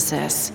With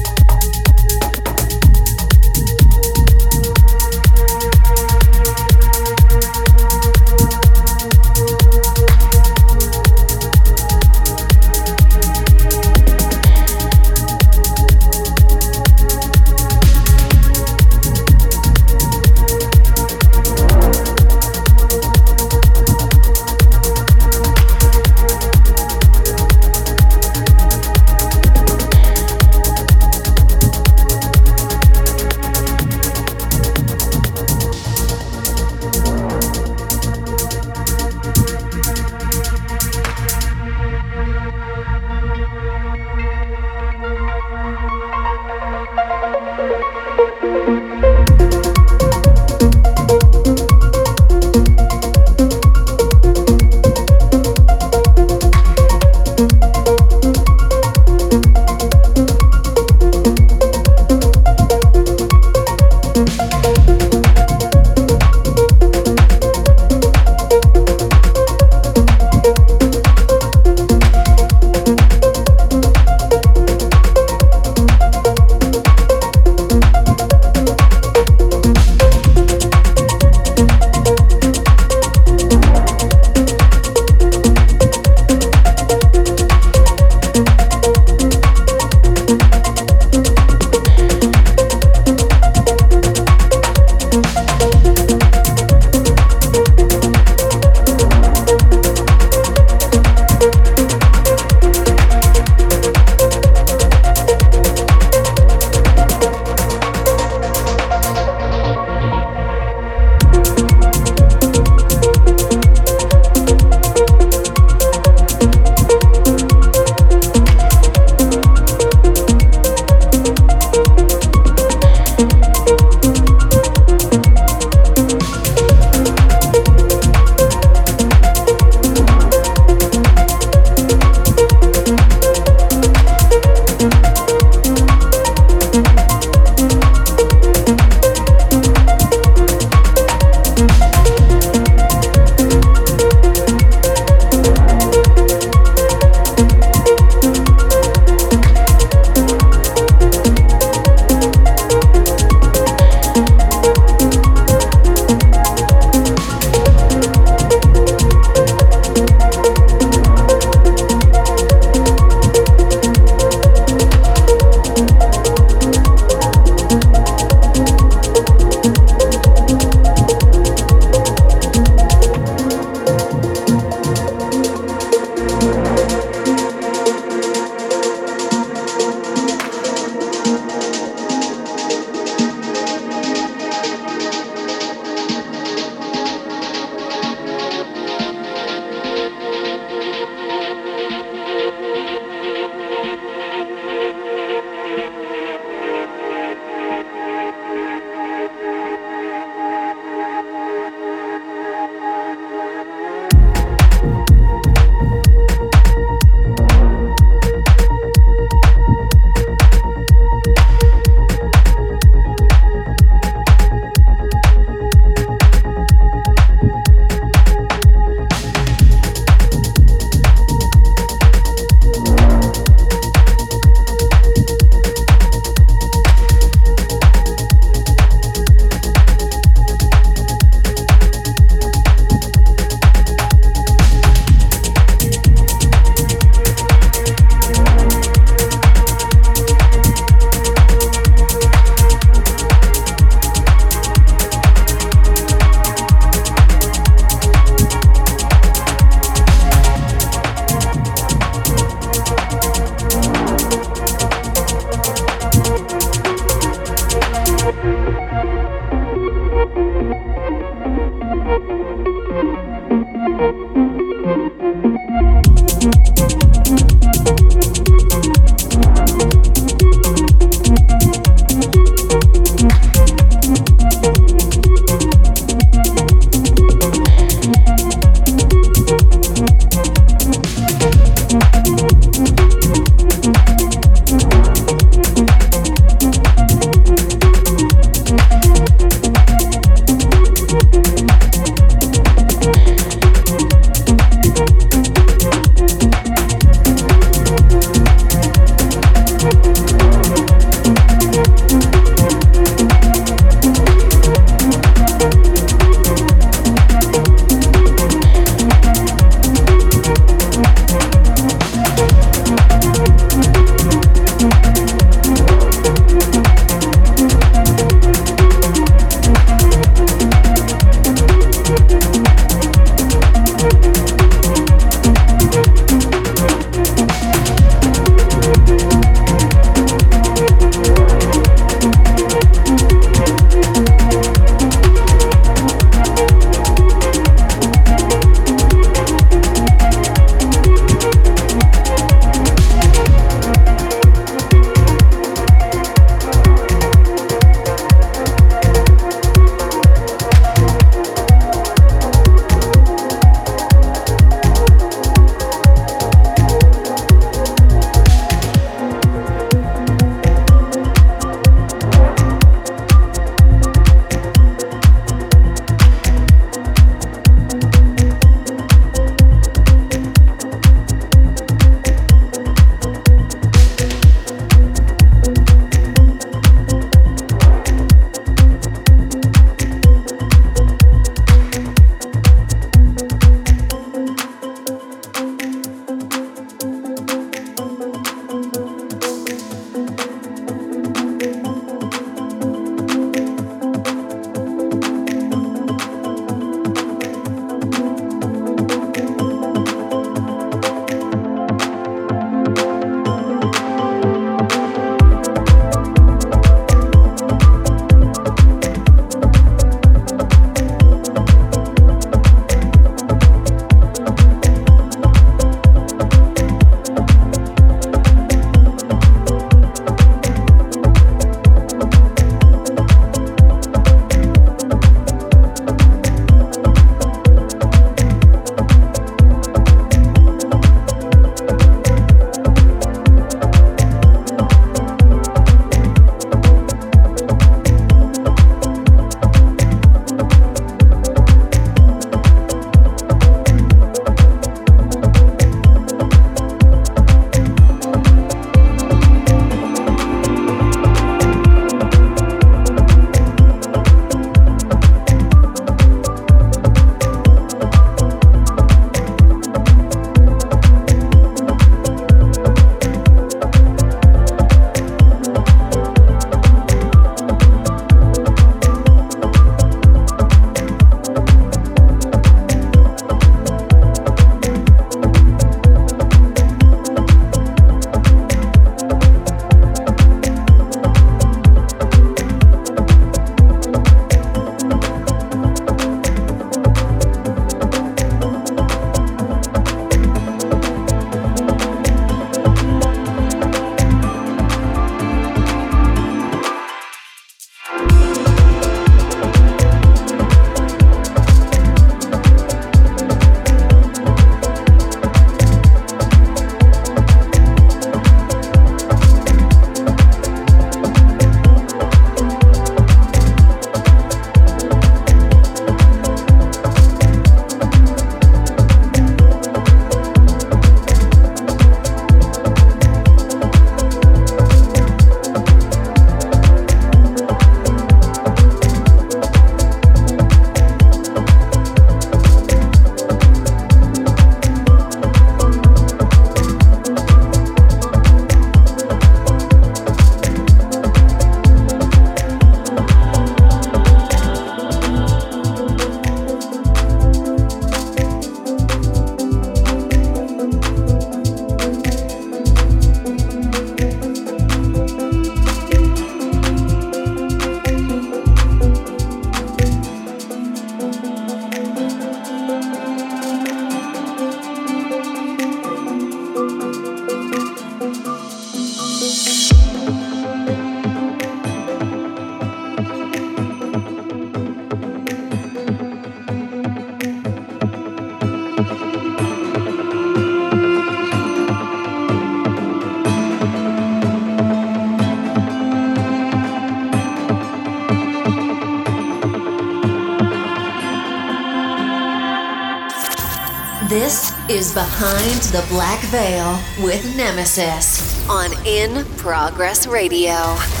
is Behind the Black Veil with Nemesis on In Progress Radio.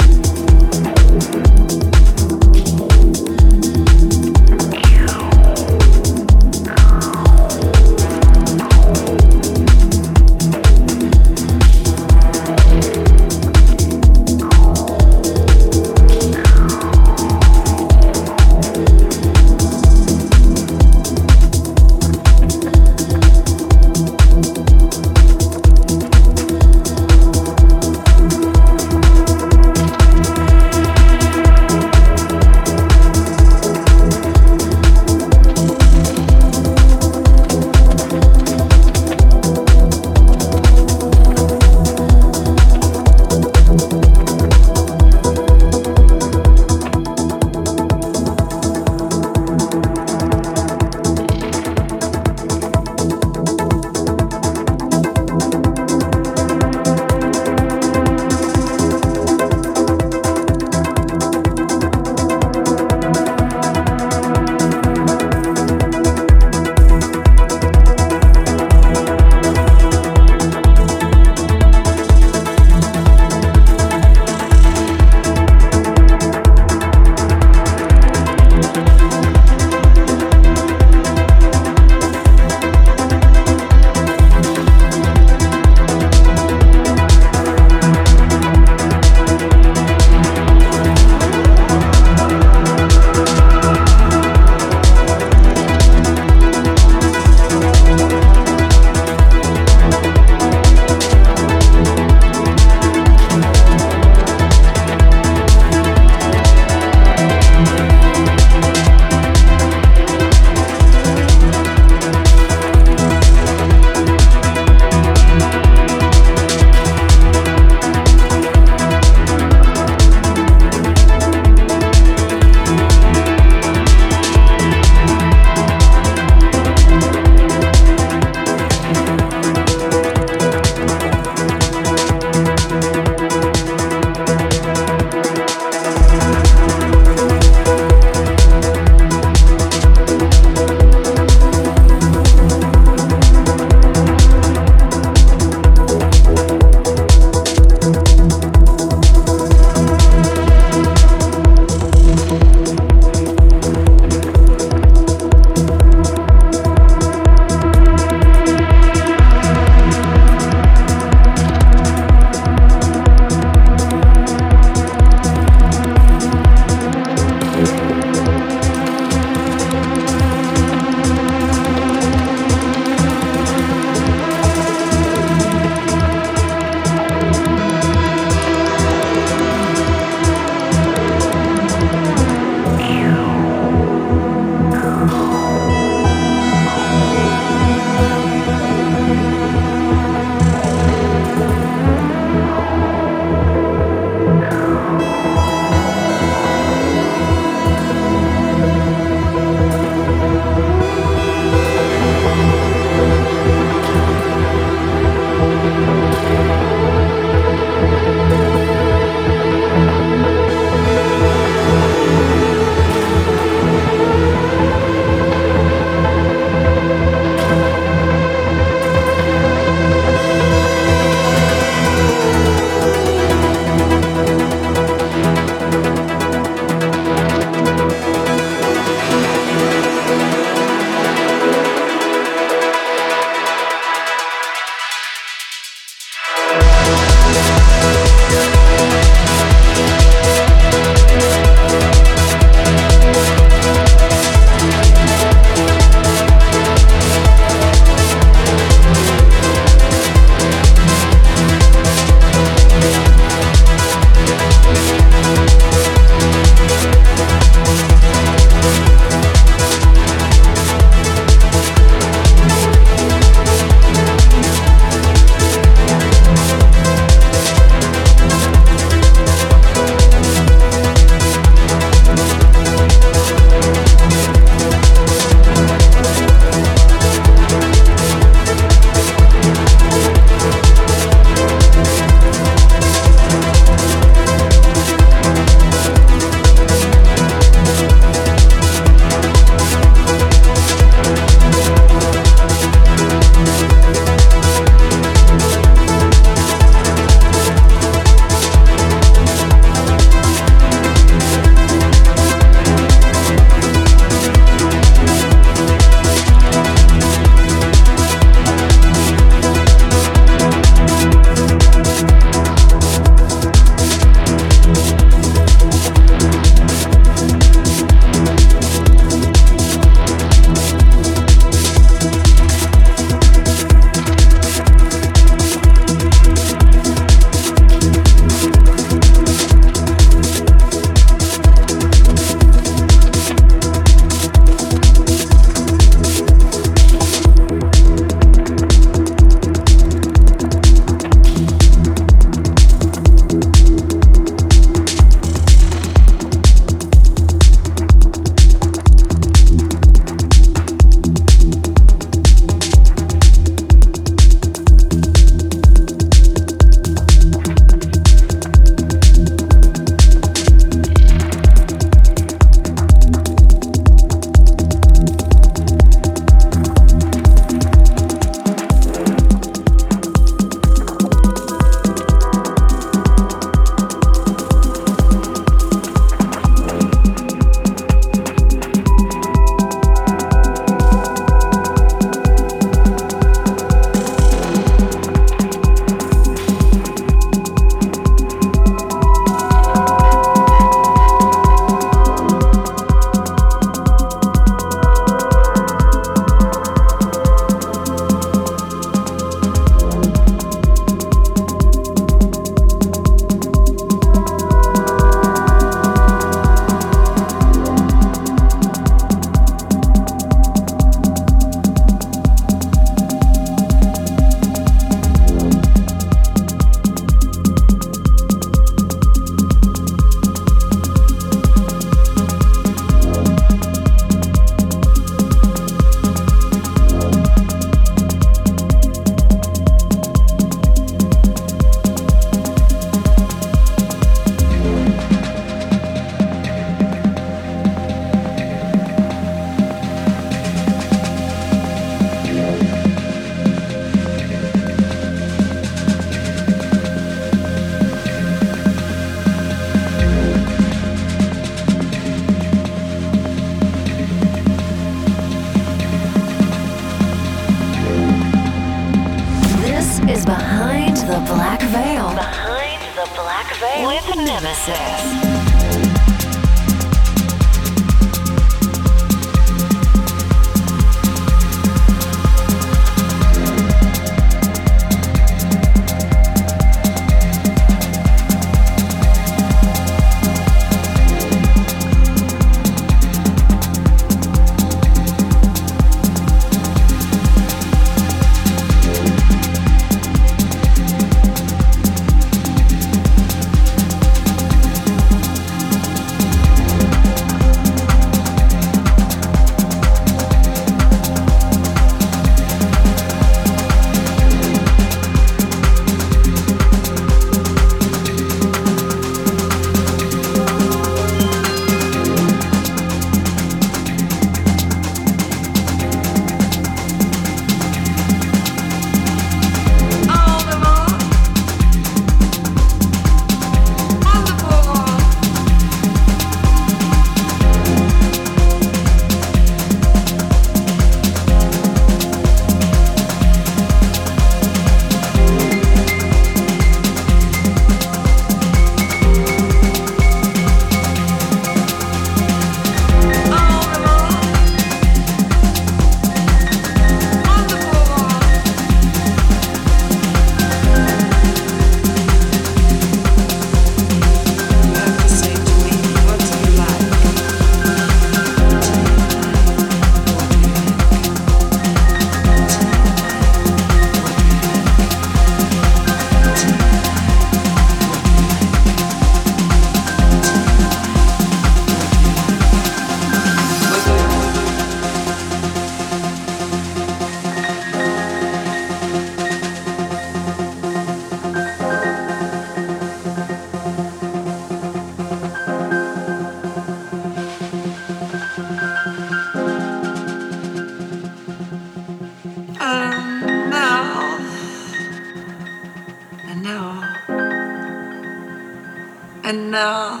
now.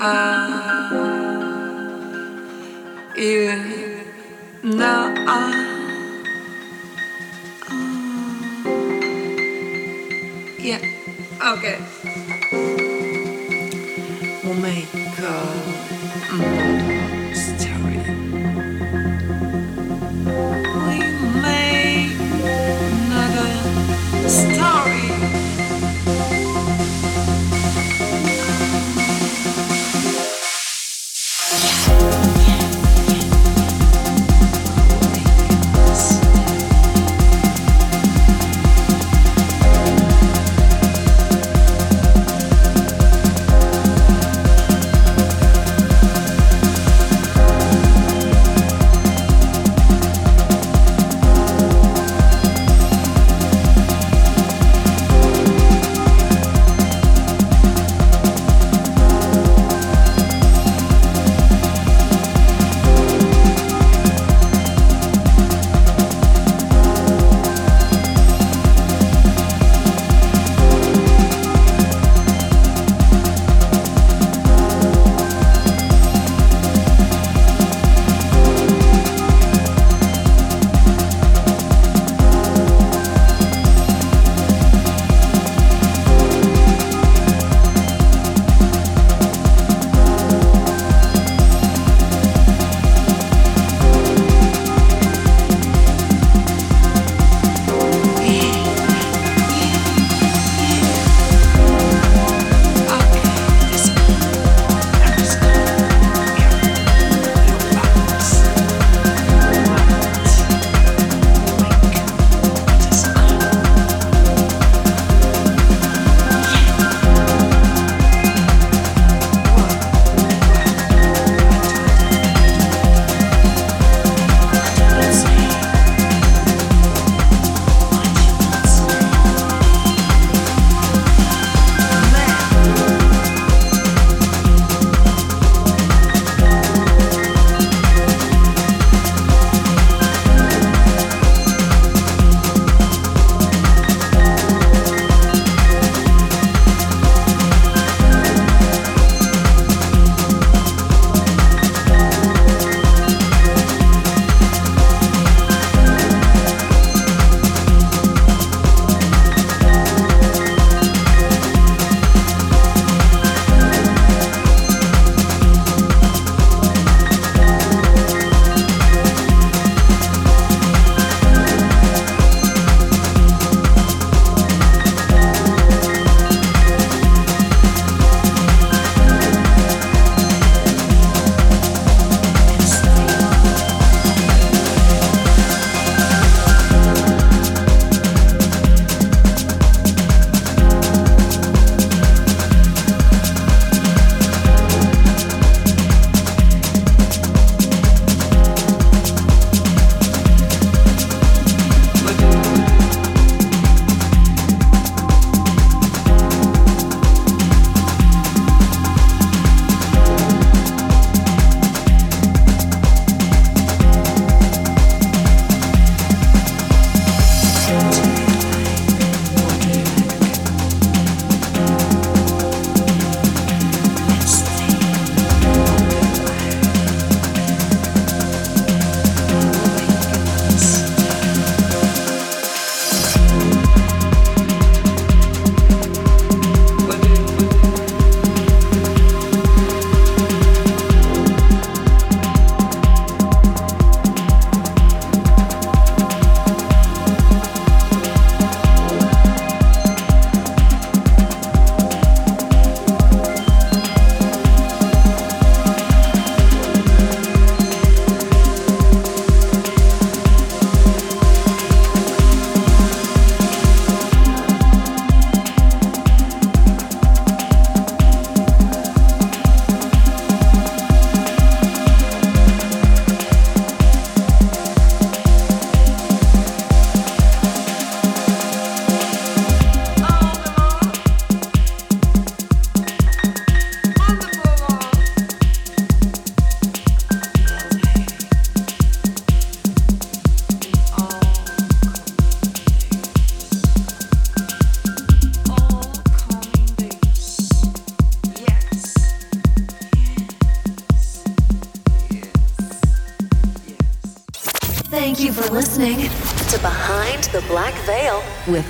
I uh,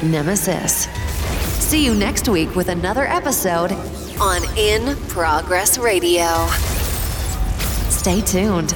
Nemesis. See you next week with another episode on In Progress Radio. Stay tuned.